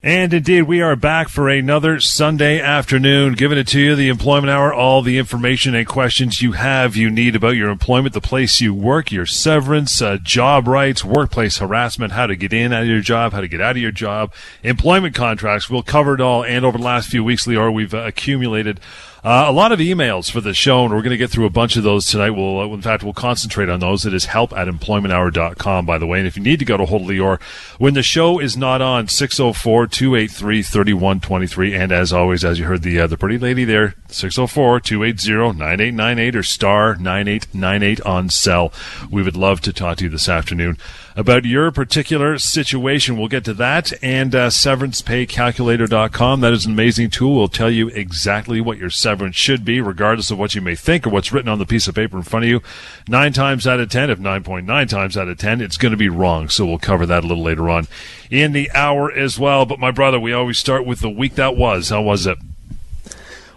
And indeed, we are back for another Sunday afternoon, giving it to you, the Employment Hour, all the information and questions you have, you need about your employment, the place you work, your severance, uh, job rights, workplace harassment, how to get in out of your job, how to get out of your job, employment contracts. We'll cover it all. And over the last few weeks, Lior, we've uh, accumulated uh, a lot of emails for the show, and we're going to get through a bunch of those tonight. We'll, uh, in fact, we'll concentrate on those. It is help at employmenthour.com, by the way. And if you need to go to hold of Lior when the show is not on, 604 283 3123. And as always, as you heard the, uh, the pretty lady there, 604 280 9898 or star 9898 on cell. We would love to talk to you this afternoon about your particular situation. We'll get to that and uh, severancepaycalculator.com. That is an amazing tool. Will tell you exactly what your severance should be, regardless of what you may think or what's written on the piece of paper in front of you. Nine times out of ten, if 9.9 times out of ten, it's going to be wrong. So we'll cover that a little later on in the hour as well. But my brother, we always start with the week that was. How was it?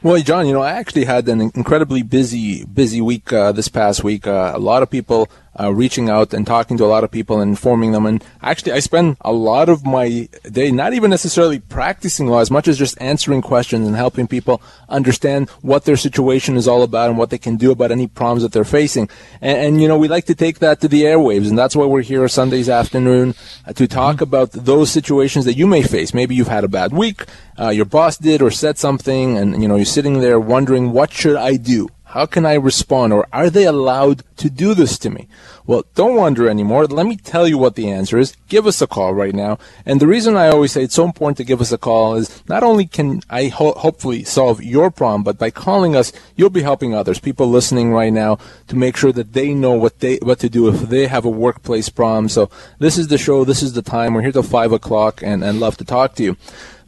Well, John, you know, I actually had an incredibly busy, busy week uh, this past week. Uh, a lot of people uh, reaching out and talking to a lot of people and informing them. And actually, I spend a lot of my day not even necessarily practicing law as much as just answering questions and helping people understand what their situation is all about and what they can do about any problems that they're facing. And, and you know, we like to take that to the airwaves, and that's why we're here Sundays afternoon uh, to talk mm-hmm. about those situations that you may face. Maybe you've had a bad week, uh, your boss did or said something, and you know, you're sitting there wondering, what should I do? How can I respond? Or are they allowed to do this to me? Well, don't wonder anymore. Let me tell you what the answer is. Give us a call right now. And the reason I always say it's so important to give us a call is not only can I ho- hopefully solve your problem, but by calling us, you'll be helping others, people listening right now, to make sure that they know what they what to do if they have a workplace problem. So this is the show. This is the time. We're here till five o'clock, and and love to talk to you.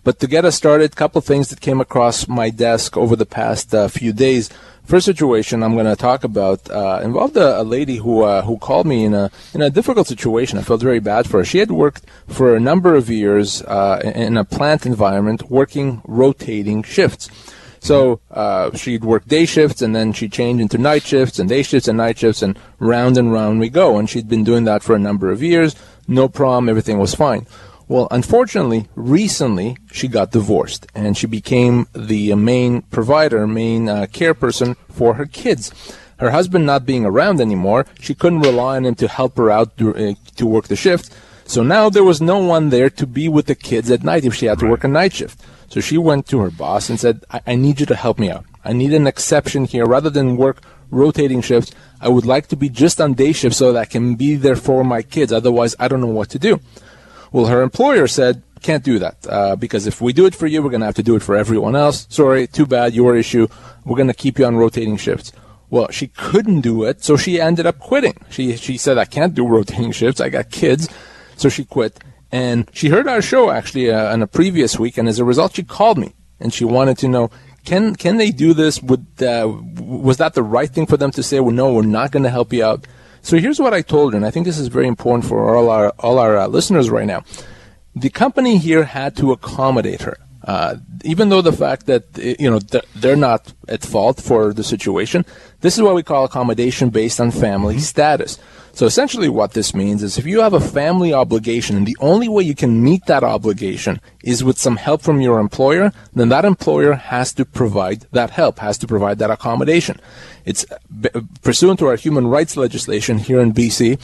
But to get us started, a couple things that came across my desk over the past uh, few days. First situation I'm going to talk about uh, involved a, a, lady who uh, who called me in a in a difficult situation. I felt very bad for her. She had worked for a number of years uh, in a plant environment, working rotating shifts. So uh, she'd work day shifts and then she'd change into night shifts and day shifts and night shifts and round and round we go. And she'd been doing that for a number of years. No problem. Everything was fine. Well, unfortunately, recently she got divorced and she became the main provider, main uh, care person for her kids. Her husband not being around anymore, she couldn't rely on him to help her out to, uh, to work the shift. So now there was no one there to be with the kids at night if she had to work a night shift. So she went to her boss and said, I, I need you to help me out. I need an exception here. Rather than work rotating shifts, I would like to be just on day shift so that I can be there for my kids. Otherwise, I don't know what to do. Well, her employer said, can't do that uh, because if we do it for you, we're going to have to do it for everyone else. Sorry, too bad, your issue. We're going to keep you on rotating shifts. Well, she couldn't do it, so she ended up quitting. She she said, I can't do rotating shifts. I got kids, so she quit. And she heard our show actually uh, in a previous week, and as a result, she called me and she wanted to know can can they do this? Would uh, was that the right thing for them to say? Well, no, we're not going to help you out. So here's what I told her, and I think this is very important for all our all our uh, listeners right now. The company here had to accommodate her, uh, even though the fact that you know they're not at fault for the situation. This is what we call accommodation based on family mm-hmm. status. So essentially what this means is if you have a family obligation and the only way you can meet that obligation is with some help from your employer, then that employer has to provide that help, has to provide that accommodation. It's pursuant to our human rights legislation here in BC.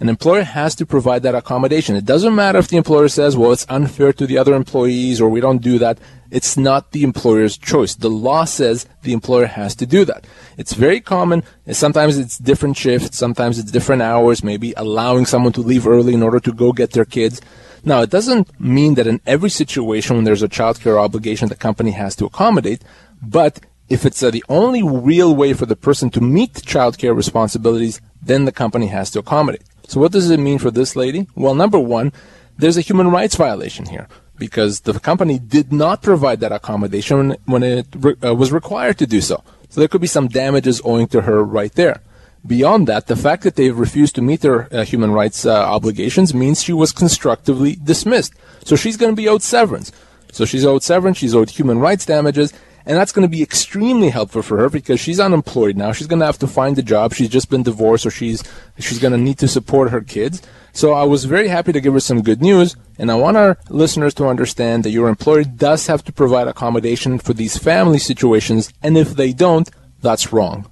An employer has to provide that accommodation. It doesn't matter if the employer says, well, it's unfair to the other employees or we don't do that. It's not the employer's choice. The law says the employer has to do that. It's very common. Sometimes it's different shifts. Sometimes it's different hours, maybe allowing someone to leave early in order to go get their kids. Now, it doesn't mean that in every situation when there's a childcare obligation, the company has to accommodate, but if it's uh, the only real way for the person to meet childcare responsibilities, then the company has to accommodate. So what does it mean for this lady? Well, number one, there's a human rights violation here because the company did not provide that accommodation when it re- uh, was required to do so. So there could be some damages owing to her right there. Beyond that, the fact that they've refused to meet their uh, human rights uh, obligations means she was constructively dismissed. So she's going to be owed severance. So she's owed severance, she's owed human rights damages, And that's going to be extremely helpful for her because she's unemployed now. She's going to have to find a job. She's just been divorced or she's, she's going to need to support her kids. So I was very happy to give her some good news. And I want our listeners to understand that your employer does have to provide accommodation for these family situations. And if they don't, that's wrong.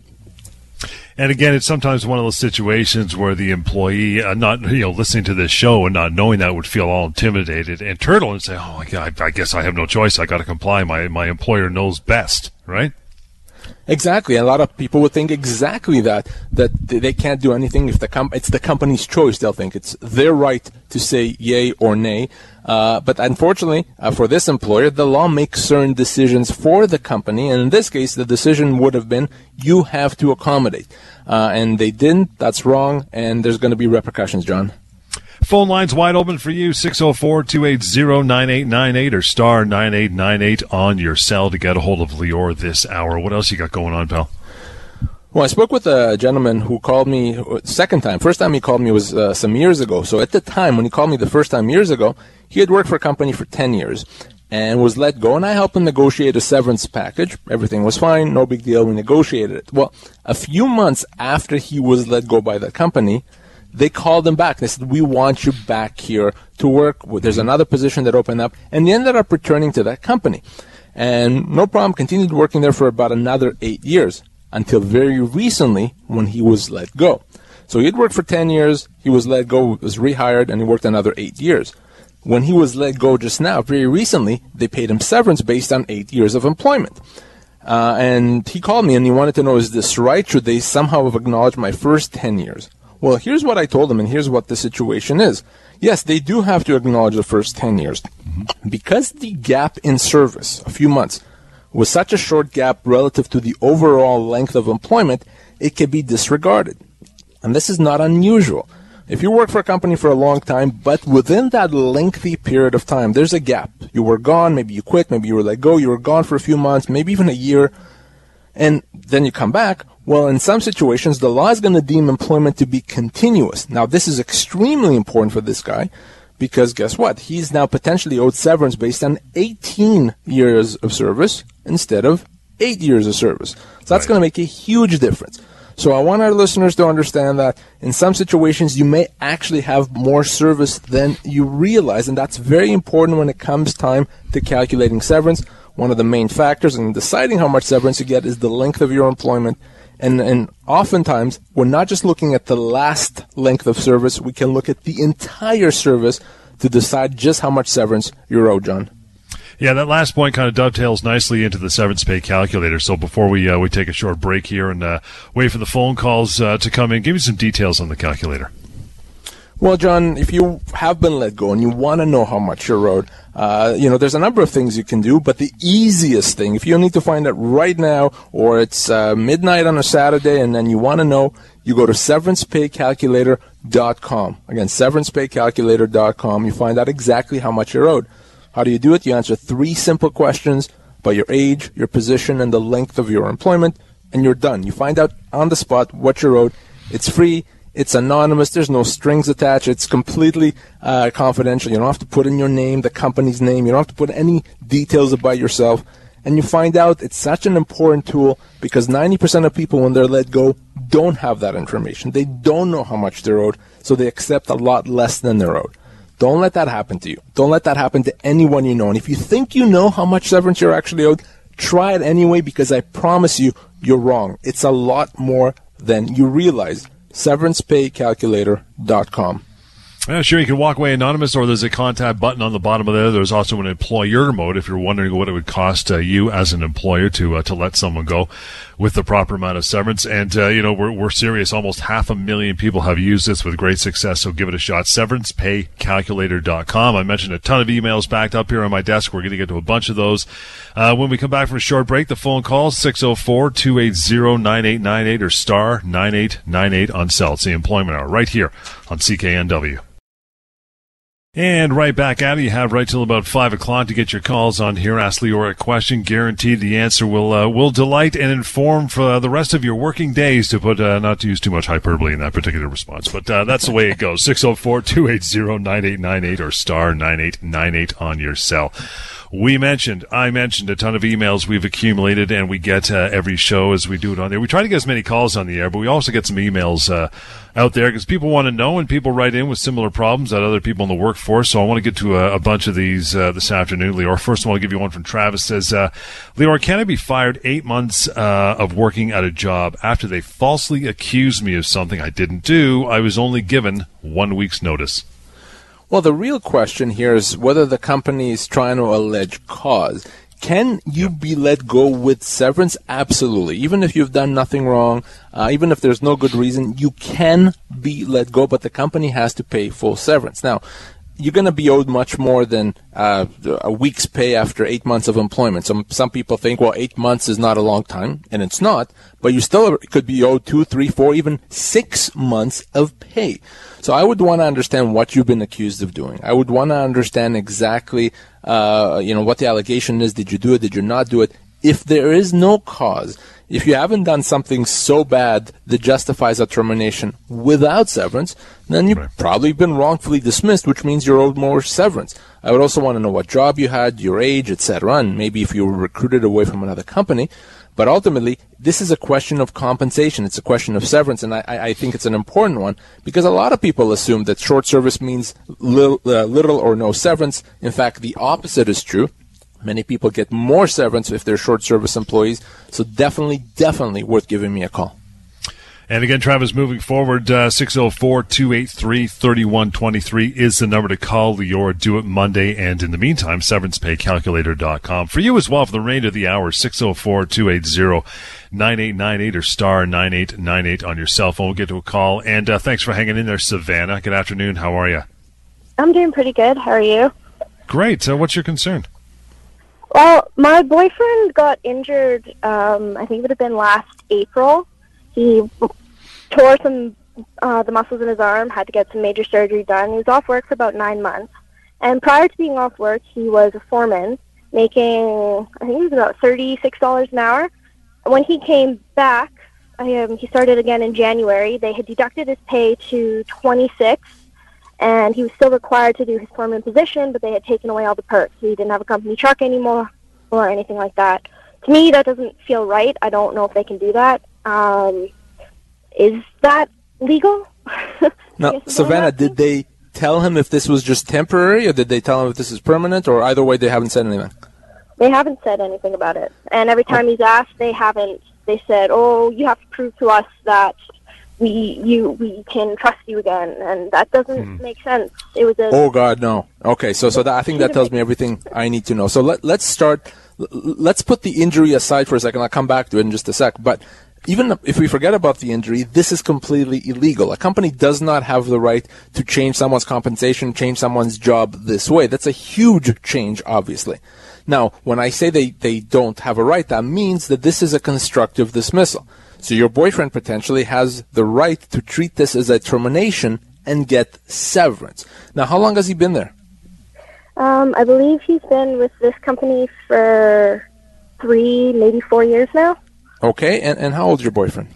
And again, it's sometimes one of those situations where the employee, uh, not you know, listening to this show and not knowing that, would feel all intimidated and turtle and say, "Oh my God, I guess I have no choice. I got to comply. My my employer knows best, right?" Exactly. A lot of people would think exactly that, that they can't do anything if the com- it's the company's choice. They'll think it's their right to say yay or nay. Uh, but unfortunately, uh, for this employer, the law makes certain decisions for the company. And in this case, the decision would have been you have to accommodate. Uh, and they didn't. That's wrong. And there's going to be repercussions, John. Phone lines wide open for you 604 280 9898 or star 9898 on your cell to get a hold of Lior this hour. What else you got going on, pal? Well, I spoke with a gentleman who called me second time. First time he called me was uh, some years ago. So at the time when he called me the first time years ago, he had worked for a company for 10 years and was let go and I helped him negotiate a severance package. Everything was fine, no big deal. We negotiated it. Well, a few months after he was let go by the company, they called him back. They said, "We want you back here to work." There's another position that opened up, and he ended up returning to that company, and no problem. Continued working there for about another eight years until very recently when he was let go. So he'd worked for ten years. He was let go, was rehired, and he worked another eight years. When he was let go just now, very recently, they paid him severance based on eight years of employment. Uh, and he called me and he wanted to know, is this right? Should they somehow have acknowledged my first 10 years? Well, here's what I told them, and here's what the situation is. Yes, they do have to acknowledge the first 10 years. Mm-hmm. Because the gap in service, a few months, was such a short gap relative to the overall length of employment, it can be disregarded. And this is not unusual. If you work for a company for a long time, but within that lengthy period of time, there's a gap. You were gone, maybe you quit, maybe you were let go, you were gone for a few months, maybe even a year, and then you come back, well, in some situations, the law is going to deem employment to be continuous. Now, this is extremely important for this guy because guess what? He's now potentially owed severance based on 18 years of service instead of 8 years of service. So that's right. going to make a huge difference. So I want our listeners to understand that in some situations you may actually have more service than you realize, and that's very important when it comes time to calculating severance. One of the main factors in deciding how much severance you get is the length of your employment and, and oftentimes, we're not just looking at the last length of service, we can look at the entire service to decide just how much severance you're owed, John. Yeah, that last point kind of dovetails nicely into the severance pay calculator. So before we uh, we take a short break here and uh, wait for the phone calls uh, to come in, give me some details on the calculator. Well, John, if you have been let go and you want to know how much you're owed, uh, you know, there's a number of things you can do, but the easiest thing, if you need to find it right now, or it's uh, midnight on a Saturday and then you want to know, you go to severancepaycalculator.com. Again, severancepaycalculator.com. You find out exactly how much you're owed. How do you do it? You answer three simple questions about your age, your position, and the length of your employment, and you're done. You find out on the spot what you're owed. It's free. It's anonymous. There's no strings attached. It's completely uh, confidential. You don't have to put in your name, the company's name. You don't have to put any details about yourself. And you find out it's such an important tool because 90% of people, when they're let go, don't have that information. They don't know how much they're owed, so they accept a lot less than they're owed. Don't let that happen to you. Don't let that happen to anyone you know. And if you think you know how much severance you're actually owed, try it anyway because I promise you, you're wrong. It's a lot more than you realize severancepaycalculator.com. Yeah, sure, you can walk away anonymous, or there's a contact button on the bottom of there. There's also an employer mode if you're wondering what it would cost uh, you as an employer to uh, to let someone go with the proper amount of severance. And uh, you know, we're we're serious. Almost half a million people have used this with great success. So give it a shot. SeverancePayCalculator.com. I mentioned a ton of emails backed up here on my desk. We're going to get to a bunch of those uh, when we come back from a short break. The phone call 604-280-9898 or star 9898 on cell. It's the employment hour right here on CKNW. And right back at it. You have right till about five o'clock to get your calls on here. Ask Leora a question. Guaranteed the answer will uh, will delight and inform for the rest of your working days. To put uh, not to use too much hyperbole in that particular response, but uh, that's the way it goes. 604-280-9898 or star nine eight nine eight on your cell. We mentioned, I mentioned a ton of emails we've accumulated and we get uh, every show as we do it on there. We try to get as many calls on the air, but we also get some emails uh, out there because people want to know and people write in with similar problems that other people in the workforce. So I want to get to a, a bunch of these uh, this afternoon, Lior. First of all, I'll give you one from Travis. Says, uh, Lior, can I be fired eight months uh, of working at a job after they falsely accused me of something I didn't do? I was only given one week's notice. Well, the real question here is whether the company is trying to allege cause. Can you be let go with severance? Absolutely. Even if you've done nothing wrong, uh, even if there's no good reason, you can be let go, but the company has to pay full severance. Now, you're going to be owed much more than uh, a week's pay after eight months of employment. Some some people think, well, eight months is not a long time, and it's not. But you still could be owed two, three, four, even six months of pay. So I would want to understand what you've been accused of doing. I would want to understand exactly, uh, you know, what the allegation is. Did you do it? Did you not do it? If there is no cause, if you haven't done something so bad that justifies a termination without severance, then you've right. probably been wrongfully dismissed, which means you're owed more severance. I would also want to know what job you had, your age, etc., and maybe if you were recruited away from another company. But ultimately, this is a question of compensation. It's a question of severance, and I, I think it's an important one because a lot of people assume that short service means little, uh, little or no severance. In fact, the opposite is true. Many people get more severance if they're short service employees. So definitely, definitely worth giving me a call. And again, Travis, moving forward, uh, 604 283 3123 is the number to call your Do It Monday. And in the meantime, severancepaycalculator.com. For you as well, for the remainder of the hour, 604 280 9898 or star 9898 on your cell phone. We'll get to a call. And uh, thanks for hanging in there, Savannah. Good afternoon. How are you? I'm doing pretty good. How are you? Great. Uh, what's your concern? Well, my boyfriend got injured. Um, I think it would have been last April. He tore some uh, the muscles in his arm. Had to get some major surgery done. He was off work for about nine months. And prior to being off work, he was a foreman, making I think it was about thirty six dollars an hour. When he came back, I, um, he started again in January. They had deducted his pay to twenty six and he was still required to do his foreman position, but they had taken away all the perks. he didn't have a company truck anymore or anything like that. To me, that doesn't feel right. I don't know if they can do that. Um, is that legal? now, Savannah, did they tell him if this was just temporary, or did they tell him if this is permanent, or either way, they haven't said anything? They haven't said anything about it. And every time oh. he's asked, they haven't. They said, "Oh, you have to prove to us that we you we can trust you again and that doesn't hmm. make sense it was a oh god no okay so so that, i think that tells me everything i need to know so let, let's start let's put the injury aside for a second i'll come back to it in just a sec but even if we forget about the injury, this is completely illegal. A company does not have the right to change someone's compensation, change someone's job this way. That's a huge change, obviously. Now, when I say they, they don't have a right, that means that this is a constructive dismissal. So your boyfriend potentially has the right to treat this as a termination and get severance. Now, how long has he been there? Um, I believe he's been with this company for three, maybe four years now. Okay, and, and how old is your boyfriend?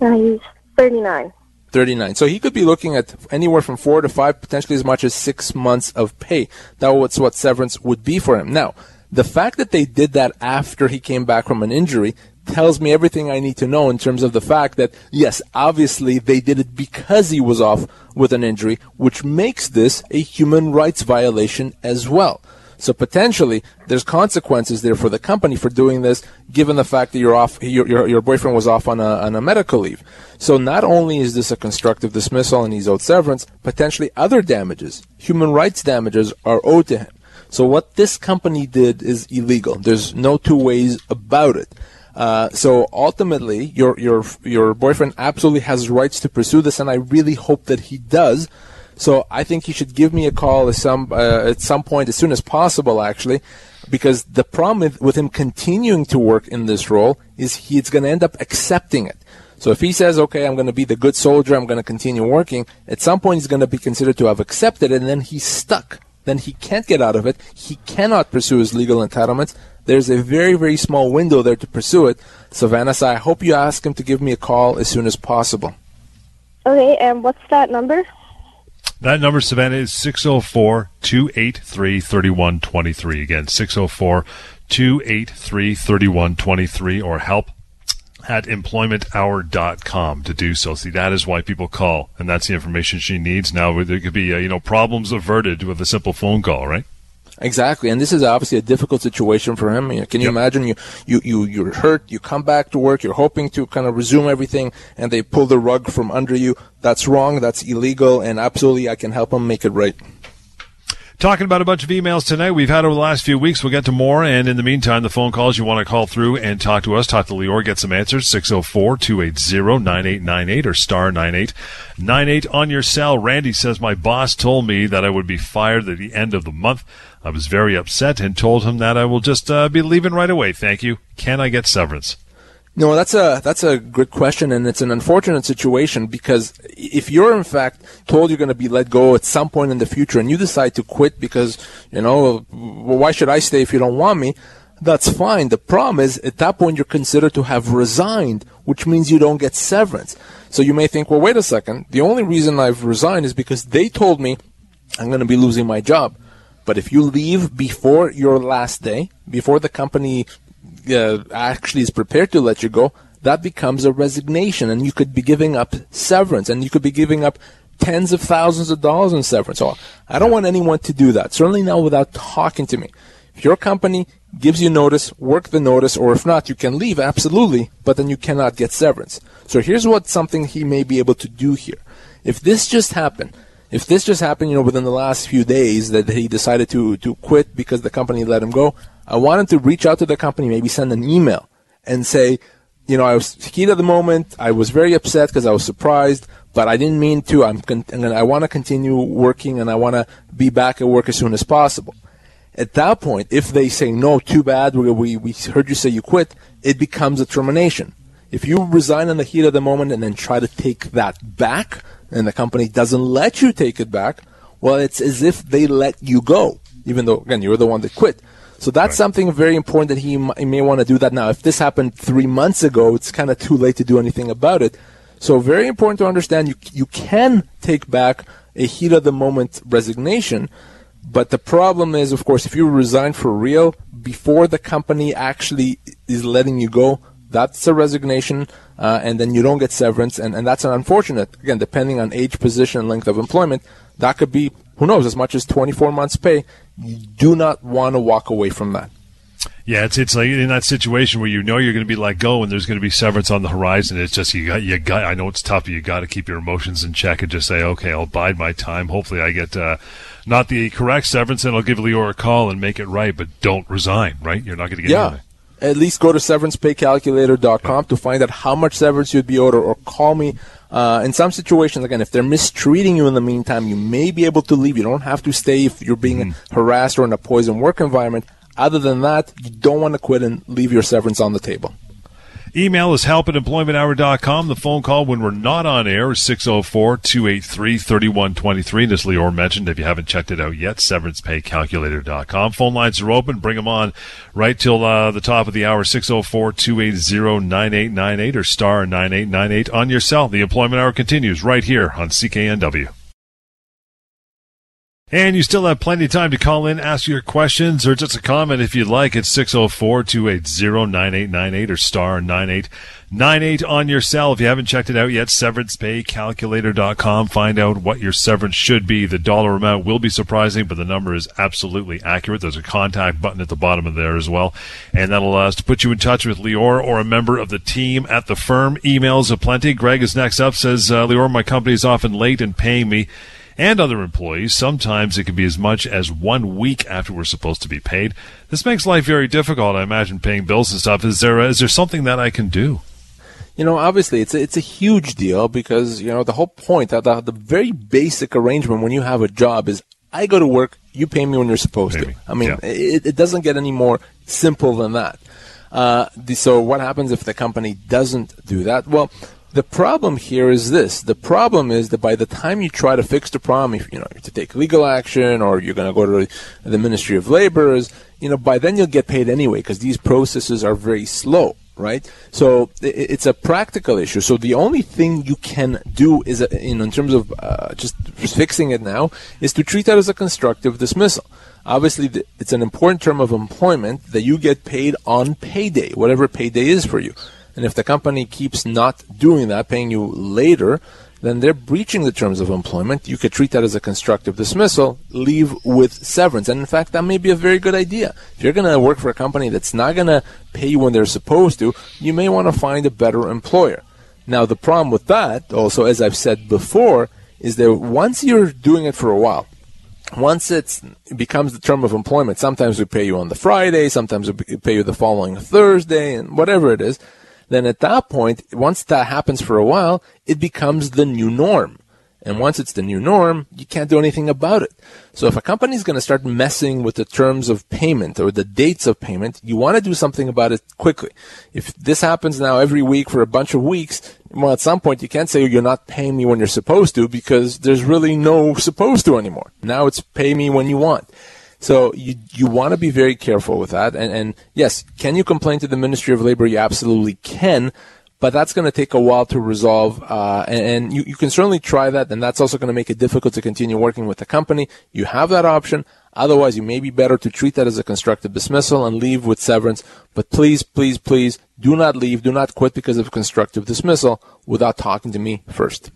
Uh, he's 39. 39. So he could be looking at anywhere from four to five, potentially as much as six months of pay. That That's what severance would be for him. Now, the fact that they did that after he came back from an injury tells me everything I need to know in terms of the fact that, yes, obviously they did it because he was off with an injury, which makes this a human rights violation as well. So potentially, there's consequences there for the company for doing this, given the fact that you're off, your, your, your boyfriend was off on a, on a medical leave. So not only is this a constructive dismissal and he's owed severance, potentially other damages, human rights damages are owed to him. So what this company did is illegal. There's no two ways about it. Uh, so ultimately, your your your boyfriend absolutely has rights to pursue this, and I really hope that he does. So I think he should give me a call at some uh, at some point as soon as possible, actually, because the problem with, him continuing to work in this role is he's going to end up accepting it. So if he says, "Okay, I'm going to be the good soldier, I'm going to continue working," at some point he's going to be considered to have accepted it, and then he's stuck. Then he can't get out of it. He cannot pursue his legal entitlements there's a very, very small window there to pursue it. Savannah, so I hope you ask him to give me a call as soon as possible. Okay, and what's that number? That number, Savannah, is 604 283 3123. Again, 604 283 3123 or help at employmenthour.com to do so. See, that is why people call, and that's the information she needs. Now, there could be, uh, you know, problems averted with a simple phone call, right? Exactly, and this is obviously a difficult situation for him. Can you yep. imagine you, you you you're hurt, you come back to work, you're hoping to kind of resume everything, and they pull the rug from under you. That's wrong. That's illegal, and absolutely, I can help him make it right. Talking about a bunch of emails tonight we've had over the last few weeks. We'll get to more. And in the meantime, the phone calls you want to call through and talk to us, talk to Lior, get some answers. 604 280 9898 or star 9898 on your cell. Randy says, My boss told me that I would be fired at the end of the month. I was very upset and told him that I will just uh, be leaving right away. Thank you. Can I get severance? No, that's a that's a good question, and it's an unfortunate situation because if you're in fact told you're going to be let go at some point in the future, and you decide to quit because you know, well, why should I stay if you don't want me? That's fine. The problem is at that point you're considered to have resigned, which means you don't get severance. So you may think, well, wait a second. The only reason I've resigned is because they told me I'm going to be losing my job. But if you leave before your last day, before the company uh, actually is prepared to let you go, that becomes a resignation, and you could be giving up severance, and you could be giving up tens of thousands of dollars in severance. So I don't want anyone to do that. Certainly not without talking to me. If your company gives you notice, work the notice, or if not, you can leave, absolutely, but then you cannot get severance. So here's what something he may be able to do here. If this just happened, if this just happened, you know, within the last few days that he decided to, to quit because the company let him go, I wanted to reach out to the company, maybe send an email and say, you know, I was heat at the moment. I was very upset because I was surprised, but I didn't mean to. I'm, con- I want to continue working and I want to be back at work as soon as possible. At that point, if they say, no, too bad, we, we, we heard you say you quit, it becomes a termination. If you resign in the heat of the moment and then try to take that back, and the company doesn't let you take it back, well, it's as if they let you go, even though, again, you're the one that quit. So that's right. something very important that he, he may want to do that now. If this happened three months ago, it's kind of too late to do anything about it. So very important to understand you, you can take back a heat of the moment resignation. But the problem is, of course, if you resign for real before the company actually is letting you go, that's a resignation, uh, and then you don't get severance, and, and that's an unfortunate. Again, depending on age, position, length of employment, that could be who knows as much as 24 months' pay. You do not want to walk away from that. Yeah, it's it's like in that situation where you know you're going to be let go and there's going to be severance on the horizon. It's just you got you got. I know it's tough, but you got to keep your emotions in check and just say, okay, I'll bide my time. Hopefully, I get uh, not the correct severance, and I'll give Lior a call and make it right. But don't resign. Right? You're not going to get yeah. Anything at least go to severancepaycalculator.com to find out how much severance you'd be owed, or, or call me. Uh, in some situations, again, if they're mistreating you in the meantime, you may be able to leave. You don't have to stay if you're being mm-hmm. harassed or in a poison work environment. Other than that, you don't want to quit and leave your severance on the table. Email is help at employmenthour.com. The phone call when we're not on air is 604 283 3123. As Lior mentioned, if you haven't checked it out yet, severancepaycalculator.com. Phone lines are open. Bring them on right till uh, the top of the hour 604 280 9898 or star 9898 on your cell. The Employment Hour continues right here on CKNW. And you still have plenty of time to call in, ask your questions, or just a comment if you'd like. It's 604 280 9898 or star 9898 on your cell. If you haven't checked it out yet, severancepaycalculator.com. Find out what your severance should be. The dollar amount will be surprising, but the number is absolutely accurate. There's a contact button at the bottom of there as well. And that'll allow us to put you in touch with Lior or a member of the team at the firm. Emails aplenty. Greg is next up, says, uh, Lior, my company is often late in paying me and other employees. Sometimes it can be as much as one week after we're supposed to be paid. This makes life very difficult. I imagine paying bills and stuff. Is there is there something that I can do? You know, obviously, it's a, it's a huge deal because you know the whole point, the, the very basic arrangement when you have a job is I go to work, you pay me when you're supposed pay to. I mean, yeah. it, it doesn't get any more simple than that. Uh, the, so what happens if the company doesn't do that? Well, the problem here is this. The problem is that by the time you try to fix the problem, if you know to take legal action or you're going to go to the Ministry of Labor, you know by then you'll get paid anyway because these processes are very slow, right? So it's a practical issue. So the only thing you can do is, uh, in terms of uh, just fixing it now, is to treat that as a constructive dismissal. Obviously, it's an important term of employment that you get paid on payday, whatever payday is for you. And if the company keeps not doing that, paying you later, then they're breaching the terms of employment. You could treat that as a constructive dismissal, leave with severance. And in fact, that may be a very good idea. If you're going to work for a company that's not going to pay you when they're supposed to, you may want to find a better employer. Now, the problem with that, also, as I've said before, is that once you're doing it for a while, once it becomes the term of employment, sometimes we pay you on the Friday, sometimes we pay you the following Thursday, and whatever it is, then at that point, once that happens for a while, it becomes the new norm. And once it's the new norm, you can't do anything about it. So if a company is going to start messing with the terms of payment or the dates of payment, you want to do something about it quickly. If this happens now every week for a bunch of weeks, well, at some point you can't say you're not paying me when you're supposed to because there's really no supposed to anymore. Now it's pay me when you want. So you you want to be very careful with that. And, and yes, can you complain to the Ministry of Labor? You absolutely can. But that's going to take a while to resolve, uh, and, and you, you can certainly try that, and that's also going to make it difficult to continue working with the company. You have that option. Otherwise, you may be better to treat that as a constructive dismissal and leave with severance. But please, please, please do not leave. Do not quit because of constructive dismissal without talking to me first.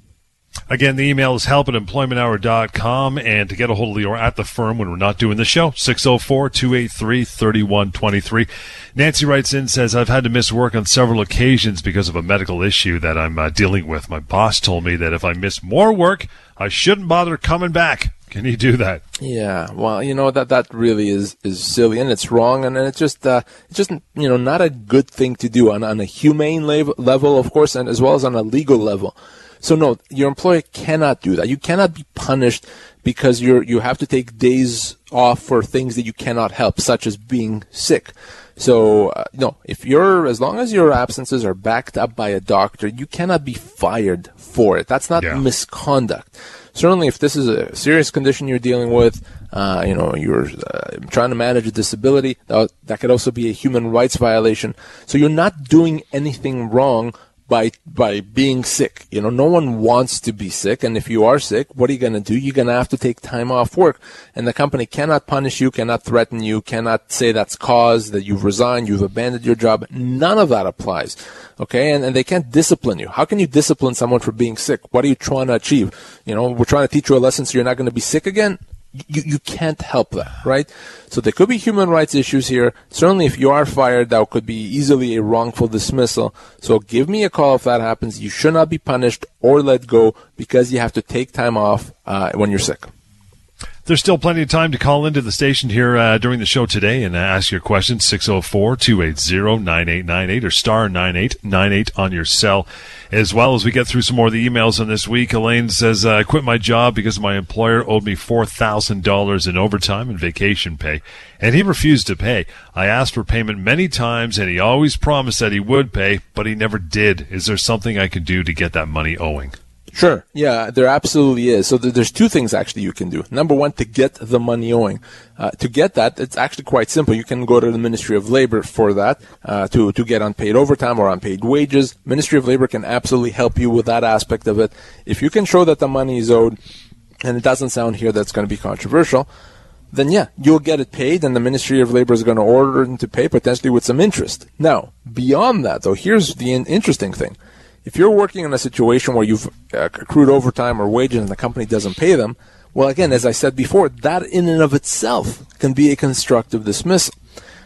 Again, the email is help at employmenthour.com. And to get a hold of Lior at the firm when we're not doing the show, 604 283 3123. Nancy writes in, says, I've had to miss work on several occasions because of a medical issue that I'm uh, dealing with. My boss told me that if I miss more work, I shouldn't bother coming back. Can you do that? Yeah, well, you know that that really is is silly and it's wrong, and, and it's just uh, it's just you know not a good thing to do on on a humane level, level, of course, and as well as on a legal level. So no, your employer cannot do that. You cannot be punished because you're you have to take days off for things that you cannot help, such as being sick. So uh, no, if you're as long as your absences are backed up by a doctor, you cannot be fired for it. That's not yeah. misconduct. Certainly, if this is a serious condition you're dealing with, uh, you know, you're uh, trying to manage a disability, that, that could also be a human rights violation. So you're not doing anything wrong by by being sick. You know, no one wants to be sick, and if you are sick, what are you going to do? You're going to have to take time off work, and the company cannot punish you, cannot threaten you, cannot say that's cause that you've resigned, you've abandoned your job. None of that applies. Okay, and, and they can't discipline you. How can you discipline someone for being sick? What are you trying to achieve? You know, we're trying to teach you a lesson so you're not going to be sick again you, you can't help that, right? So there could be human rights issues here. Certainly, if you are fired, that could be easily a wrongful dismissal. So give me a call if that happens. You should not be punished or let go because you have to take time off uh, when you're sick. There's still plenty of time to call into the station here uh, during the show today and ask your questions 604-280-9898 or star 9898 on your cell. As well as we get through some more of the emails on this week, Elaine says, uh, I quit my job because my employer owed me $4,000 in overtime and vacation pay, and he refused to pay. I asked for payment many times, and he always promised that he would pay, but he never did. Is there something I can do to get that money owing? Sure. Yeah, there absolutely is. So there's two things actually you can do. Number one, to get the money owing. Uh, to get that, it's actually quite simple. You can go to the Ministry of Labor for that, uh, to, to get unpaid overtime or unpaid wages. Ministry of Labor can absolutely help you with that aspect of it. If you can show that the money is owed, and it doesn't sound here that's going to be controversial, then yeah, you'll get it paid, and the Ministry of Labor is going to order them to pay potentially with some interest. Now, beyond that, though, here's the interesting thing if you're working in a situation where you've uh, accrued overtime or wages and the company doesn't pay them, well, again, as I said before, that in and of itself can be a constructive dismissal.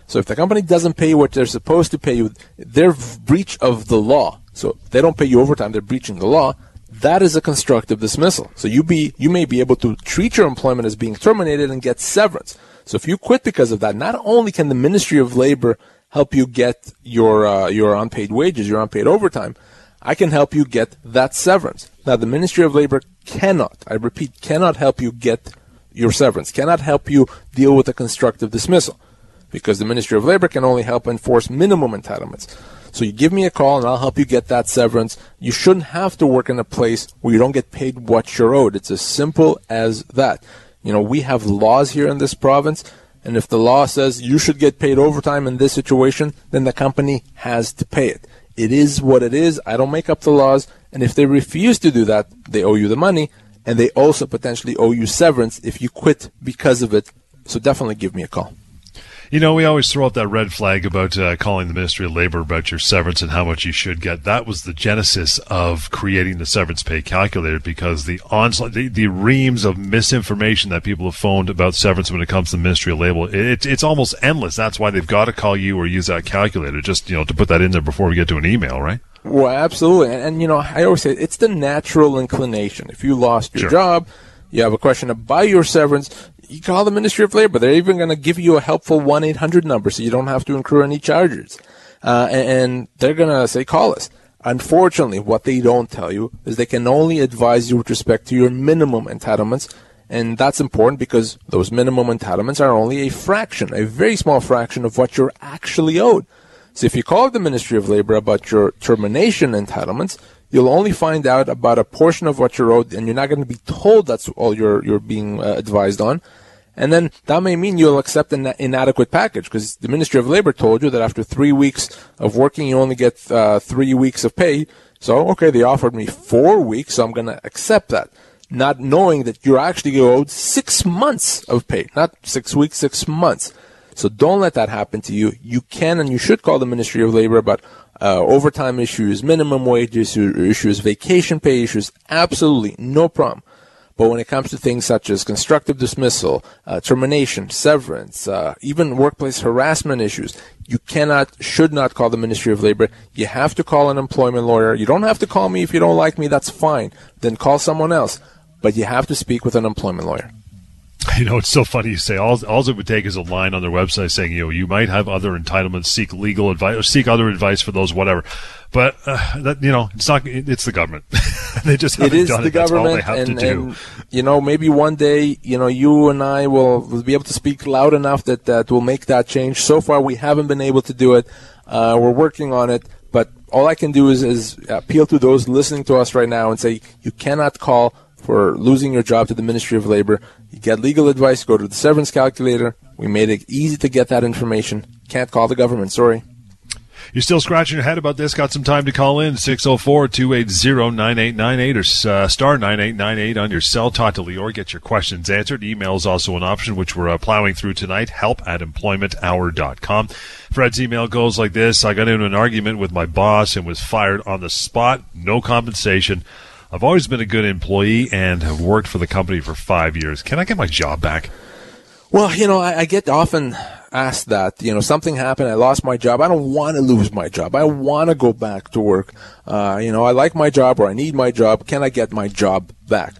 So if the company doesn't pay what they're supposed to pay you, their breach of the law. So if they don't pay you overtime, they're breaching the law. That is a constructive dismissal. So you be you may be able to treat your employment as being terminated and get severance. So if you quit because of that, not only can the Ministry of Labor help you get your uh, your unpaid wages, your unpaid overtime, I can help you get that severance. Now, the Ministry of Labor cannot, I repeat, cannot help you get your severance, cannot help you deal with a constructive dismissal, because the Ministry of Labor can only help enforce minimum entitlements. So you give me a call and I'll help you get that severance. You shouldn't have to work in a place where you don't get paid what you're owed. It's as simple as that. You know, we have laws here in this province And if the law says you should get paid overtime in this situation, then the company has to pay it. It is what it is. I don't make up the laws. And if they refuse to do that, they owe you the money. And they also potentially owe you severance if you quit because of it. So definitely give me a call. You know, we always throw up that red flag about uh, calling the Ministry of Labor about your severance and how much you should get. That was the genesis of creating the severance pay calculator because the onslaught, the, the reams of misinformation that people have phoned about severance when it comes to the Ministry of Labor, it, it's almost endless. That's why they've got to call you or use that calculator just, you know, to put that in there before we get to an email, right? Well, absolutely. And, and you know, I always say it's the natural inclination. If you lost your Sure. job, you have a question about your severance, you call the Ministry of Labor. They're even going to give you a helpful 1 800 number so you don't have to incur any charges. Uh, and, and they're going to say, call us. Unfortunately, what they don't tell you is they can only advise you with respect to your minimum entitlements. And that's important because those minimum entitlements are only a fraction, a very small fraction of what you're actually owed. So if you call the Ministry of Labor about your termination entitlements, you'll only find out about a portion of what you're owed, and you're not going to be told that's all you're you're being uh, advised on. And then that may mean you'll accept an inadequate package because the Ministry of Labor told you that after three weeks of working, you only get uh, three weeks of pay. So, okay, they offered me four weeks, so I'm going to accept that. Not knowing that you're actually owed six months of pay, not six weeks, six months. So don't let that happen to you. You can and you should call the Ministry of Labor about uh, overtime issues, minimum wage issues, issues, vacation pay issues. Absolutely, no problem. But when it comes to things such as constructive dismissal, uh, termination, severance, uh, even workplace harassment issues, you cannot, should not call the Ministry of Labor. You have to call an employment lawyer. You don't have to call me if you don't like me. That's fine. Then call someone else. But you have to speak with an employment lawyer. You know, it's so funny you say all, all it would take is a line on their website saying, you know, you might have other entitlements, seek legal advice, or seek other advice for those, whatever. But, uh, that, you know, it's not, it's the government. they just It haven't is done the it. That's all they government, have and, to do. and you know, maybe one day, you know, you and I will, will be able to speak loud enough that that will make that change. So far, we haven't been able to do it. Uh, we're working on it, but all I can do is, is appeal to those listening to us right now and say you cannot call for losing your job to the Ministry of Labor. You get legal advice, go to the severance calculator. We made it easy to get that information. Can't call the government. Sorry. You're still scratching your head about this? Got some time to call in 604 280 9898 or uh, star 9898 on your cell. Talk to Lior. Get your questions answered. Email is also an option, which we're uh, plowing through tonight. Help at employmenthour.com. Fred's email goes like this I got into an argument with my boss and was fired on the spot. No compensation. I've always been a good employee and have worked for the company for five years. Can I get my job back? Well, you know, I, I get often asked that. You know, something happened. I lost my job. I don't want to lose my job. I want to go back to work. Uh, you know, I like my job or I need my job. Can I get my job back?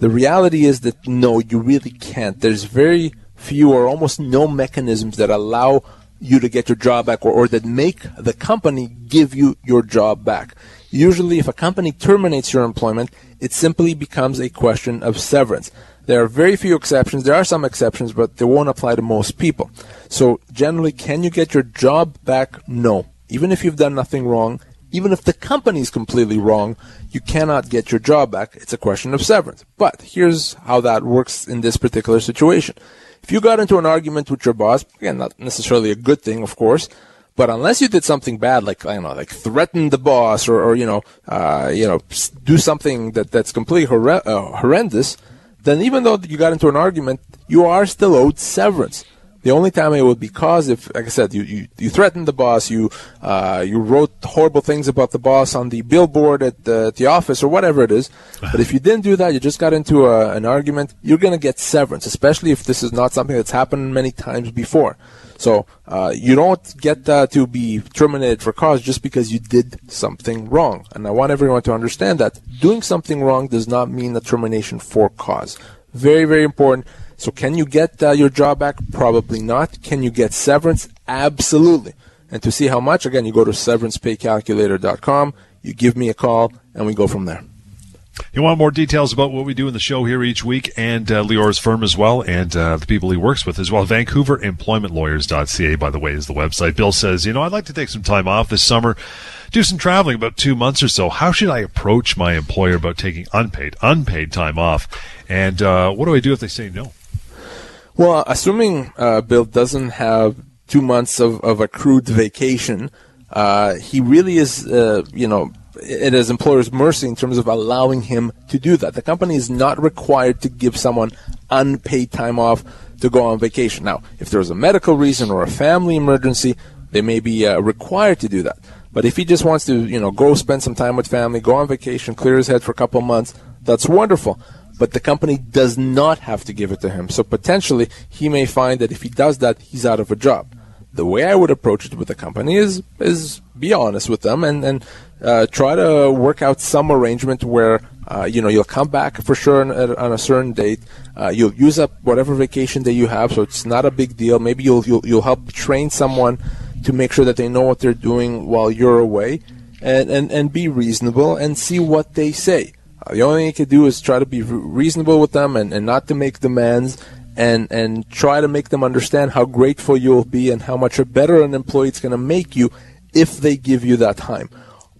The reality is that no, you really can't. There's very few or almost no mechanisms that allow you to get your job back or, or that make the company give you your job back. Usually, if a company terminates your employment, it simply becomes a question of severance. There are very few exceptions. There are some exceptions, but they won't apply to most people. So, generally, can you get your job back? No. Even if you've done nothing wrong, even if the company is completely wrong, you cannot get your job back. It's a question of severance. But here's how that works in this particular situation. If you got into an argument with your boss, again, not necessarily a good thing, of course, but unless you did something bad, like I don't know, like threaten the boss, or, or you know, uh, you know, do something that that's completely horre- uh, horrendous, then even though you got into an argument, you are still owed severance. The only time it would be caused if, like I said, you, you, you threatened the boss, you uh, you wrote horrible things about the boss on the billboard at the, at the office or whatever it is. But if you didn't do that, you just got into a, an argument, you're going to get severance, especially if this is not something that's happened many times before. So uh, you don't get uh, to be terminated for cause just because you did something wrong. And I want everyone to understand that doing something wrong does not mean a termination for cause. Very, very important. So can you get uh, your job back? Probably not. Can you get severance? Absolutely. And to see how much, again, you go to severancepaycalculator.com, you give me a call, and we go from there. You want more details about what we do in the show here each week and uh, Lior's firm as well and uh, the people he works with as well. VancouverEmploymentLawyers.ca, by the way, is the website. Bill says, you know, I'd like to take some time off this summer, do some traveling about two months or so. How should I approach my employer about taking unpaid, unpaid time off? And uh, what do I do if they say no? Well, assuming uh, Bill doesn't have two months of, of accrued vacation, uh, he really is, uh, you know, at his employer's mercy in terms of allowing him to do that. The company is not required to give someone unpaid time off to go on vacation. Now, if there's a medical reason or a family emergency, they may be uh, required to do that. But if he just wants to, you know, go spend some time with family, go on vacation, clear his head for a couple months, that's wonderful. But the company does not have to give it to him. So potentially, he may find that if he does that, he's out of a job. The way I would approach it with the company is is be honest with them and and uh, try to work out some arrangement where uh, you know you'll come back for sure on, on a certain date. Uh, you'll use up whatever vacation that you have, so it's not a big deal. Maybe you'll you'll, you'll help train someone to make sure that they know what they're doing while you're away, and and, and be reasonable and see what they say. Uh, the only thing you can do is try to be reasonable with them and, and not to make demands and and try to make them understand how grateful you'll be and how much a better an employee it's going to make you if they give you that time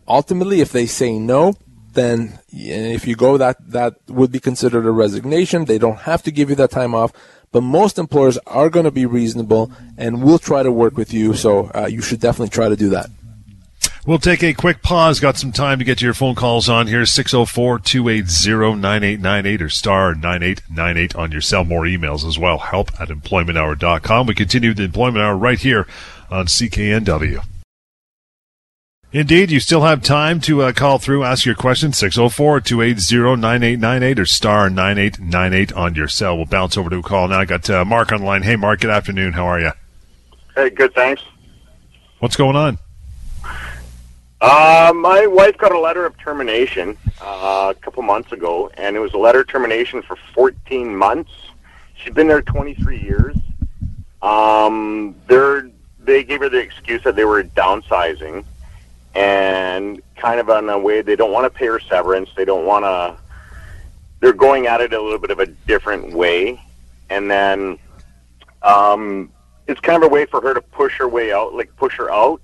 ultimately, if they say no, then if you go, that that would be considered a resignation. They don't have to give you that time off. But most employers are going to be reasonable and will try to work with you. So uh, you should definitely try to do that. We'll take a quick pause. Got some time to get your phone calls on here. 604 280 9898 or star 9898 on your cell. More emails as well. Help at employmenthour.com. We continue the employment hour right here on CKNW. Indeed, you still have time to uh, call through, ask your question, 604-280-9898 or star 9898 on your cell. We'll bounce over to a call now. I got uh, Mark on line. Hey, Mark, good afternoon. How are you? Hey, good, thanks. What's going on? Uh, my wife got a letter of termination uh, a couple months ago, and it was a letter of termination for 14 months. She's been there 23 years. Um, they're, they gave her the excuse that they were downsizing and kind of in a way they don't want to pay her severance. They don't want to. They're going at it a little bit of a different way, and then um, it's kind of a way for her to push her way out, like push her out,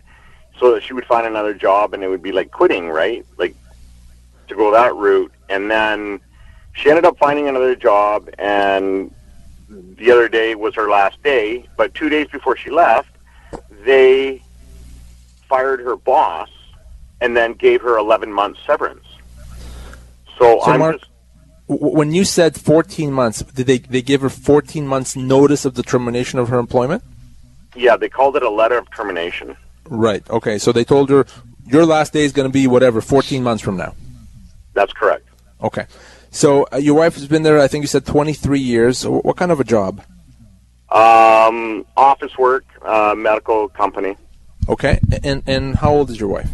so that she would find another job, and it would be like quitting, right? Like to go that route, and then she ended up finding another job, and the other day was her last day. But two days before she left, they fired her boss and then gave her 11 months severance. So, so I'm Mark, just, when you said 14 months, did they they give her 14 months notice of the termination of her employment? Yeah, they called it a letter of termination. Right. Okay. So they told her your last day is going to be whatever 14 months from now. That's correct. Okay. So uh, your wife has been there. I think you said 23 years. What kind of a job? Um, office work, uh, medical company. Okay. And and how old is your wife?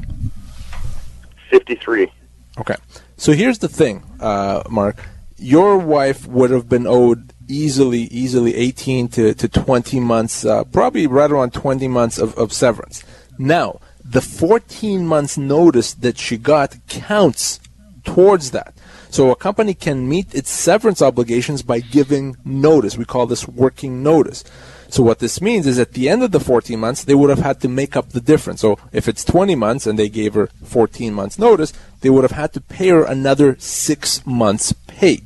53. Okay. So here's the thing, uh, Mark. Your wife would have been owed easily, easily 18 to, to 20 months, uh, probably right around 20 months of, of severance. Now, the 14 months notice that she got counts towards that. So a company can meet its severance obligations by giving notice. We call this working notice. So what this means is at the end of the 14 months, they would have had to make up the difference. So if it's 20 months and they gave her 14 months notice, they would have had to pay her another six months pay.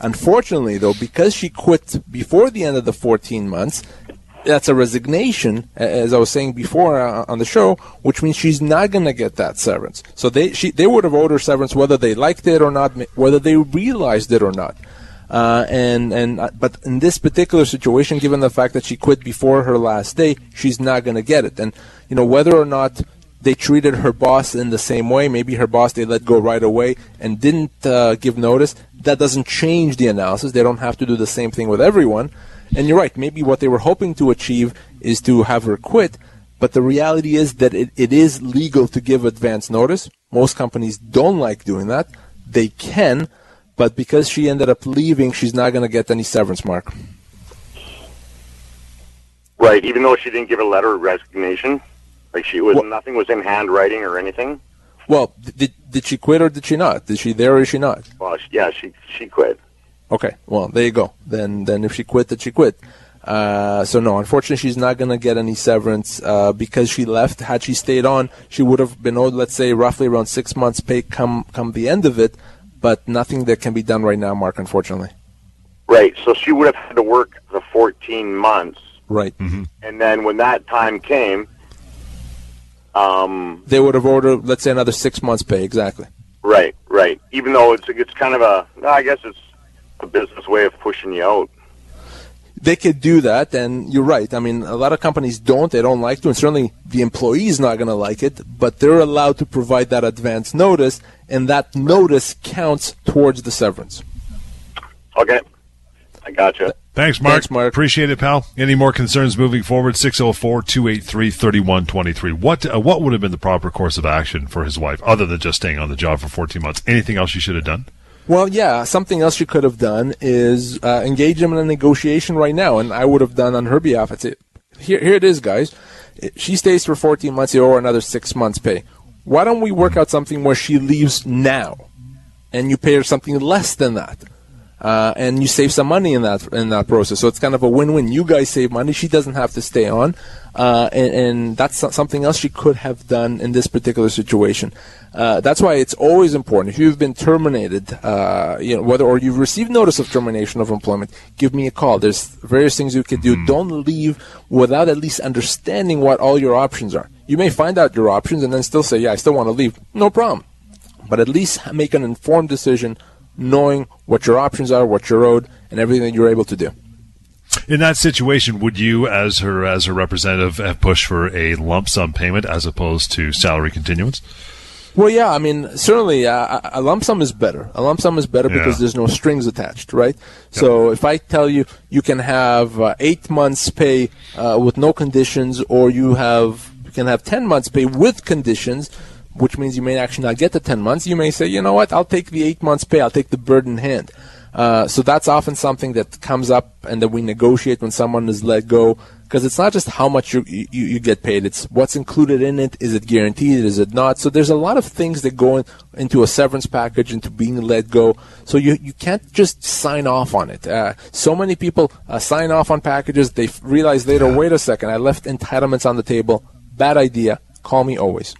Unfortunately, though, because she quit before the end of the 14 months, that's a resignation, as I was saying before uh, on the show, which means she's not going to get that severance. So they she, they would have owed her severance whether they liked it or not, whether they realized it or not. Uh, and and uh, but in this particular situation, given the fact that she quit before her last day, she's not going to get it. And you know whether or not they treated her boss in the same way, maybe her boss they let go right away and didn't uh, give notice. That doesn't change the analysis. They don't have to do the same thing with everyone. And you're right. Maybe what they were hoping to achieve is to have her quit. But the reality is that it, it is legal to give advance notice. Most companies don't like doing that. They can, but because she ended up leaving, she's not going to get any severance, Mark. Right, even though she didn't give a letter of resignation, like she was, well, nothing was in handwriting or anything. Well, did did she quit or did she not? Did she there or is she not? Well, yeah, she she quit. Okay, well there you go. Then then if she quit, did she quit? Uh, so no, unfortunately, she's not going to get any severance uh, because she left. Had she stayed on, she would have been owed, let's say, roughly around six months' pay come come the end of it but nothing that can be done right now, Mark, unfortunately. Right. So she would have had to work the 14 months, Right. and then when that time came, um, They would have ordered, let's say, another six months' pay. Exactly. right, right. Even though it's it's kind of a, I guess it's a business way of pushing you out. They could do that, and you're right. I mean, a lot of companies don't. They don't like to, and certainly the employee is not going to like it. But they're allowed to provide that advance notice, and that notice counts towards the severance. Okay, I gotcha. Thanks, Mark. Thanks, Mark. Appreciate it, pal. Any more concerns moving forward? 604 283 3123. What uh, what would have been the proper course of action for his wife, other than just staying on the job for 14 months? Anything else you should have done? Well, yeah, something else you could have done is uh, engage him in a negotiation right now, and I would have done on her behalf. I'd say, here, here it is, guys. She stays for 14 months, her another six months' pay. Why don't we work out something where she leaves now, and you pay her something less than that, uh, and you save some money in that in that process. So it's kind of a win-win. You guys save money; she doesn't have to stay on, uh, and, and that's something else she could have done in this particular situation. Uh, that's why it's always important. If you've been terminated, uh, you know whether or you've received notice of termination of employment, give me a call. There's various things you can do. Don't leave without at least understanding what all your options are. You may find out your options and then still say, "Yeah, I still want to leave." No problem but at least make an informed decision knowing what your options are, what you're owed, and everything that you're able to do. In that situation, would you, as her as her representative, have pushed for a lump sum payment as opposed to salary continuance? Well, yeah, I mean, certainly uh, a lump sum is better. A lump sum is better Yeah. because there's no strings attached, right? So if I tell you you can have uh, eight months' pay uh, with no conditions, or you have you can have ten months' pay with conditions, which means you may actually not get the ten months. You may say, you know what, I'll take the eight months' pay. I'll take the bird in hand. Uh, so that's often something that comes up and that we negotiate when someone is let go because it's not just how much you, you you get paid; it's what's included in it. Is it guaranteed? Is it not? So there's a lot of things that go in, into a severance package, into being let go. So you you can't just sign off on it. Uh, so many people uh, sign off on packages. They realize later, wait a second, I left entitlements on the table. Bad idea. Call me always.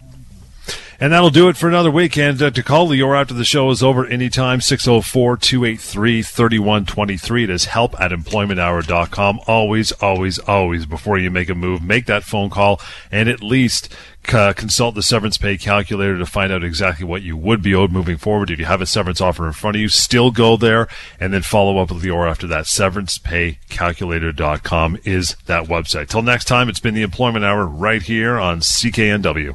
And that'll do it for another weekend. Uh, to call Lior after the show is over anytime, 604-283-3123. It is help at employmenthour.com. Always, always, always, before you make a move, make that phone call and at least uh, consult the severance pay calculator to find out exactly what you would be owed moving forward. If you have a severance offer in front of you, still go there and then follow up with Lior after that. Severancepaycalculator.com is that website. Till next time, it's been the Employment Hour right here on CKNW.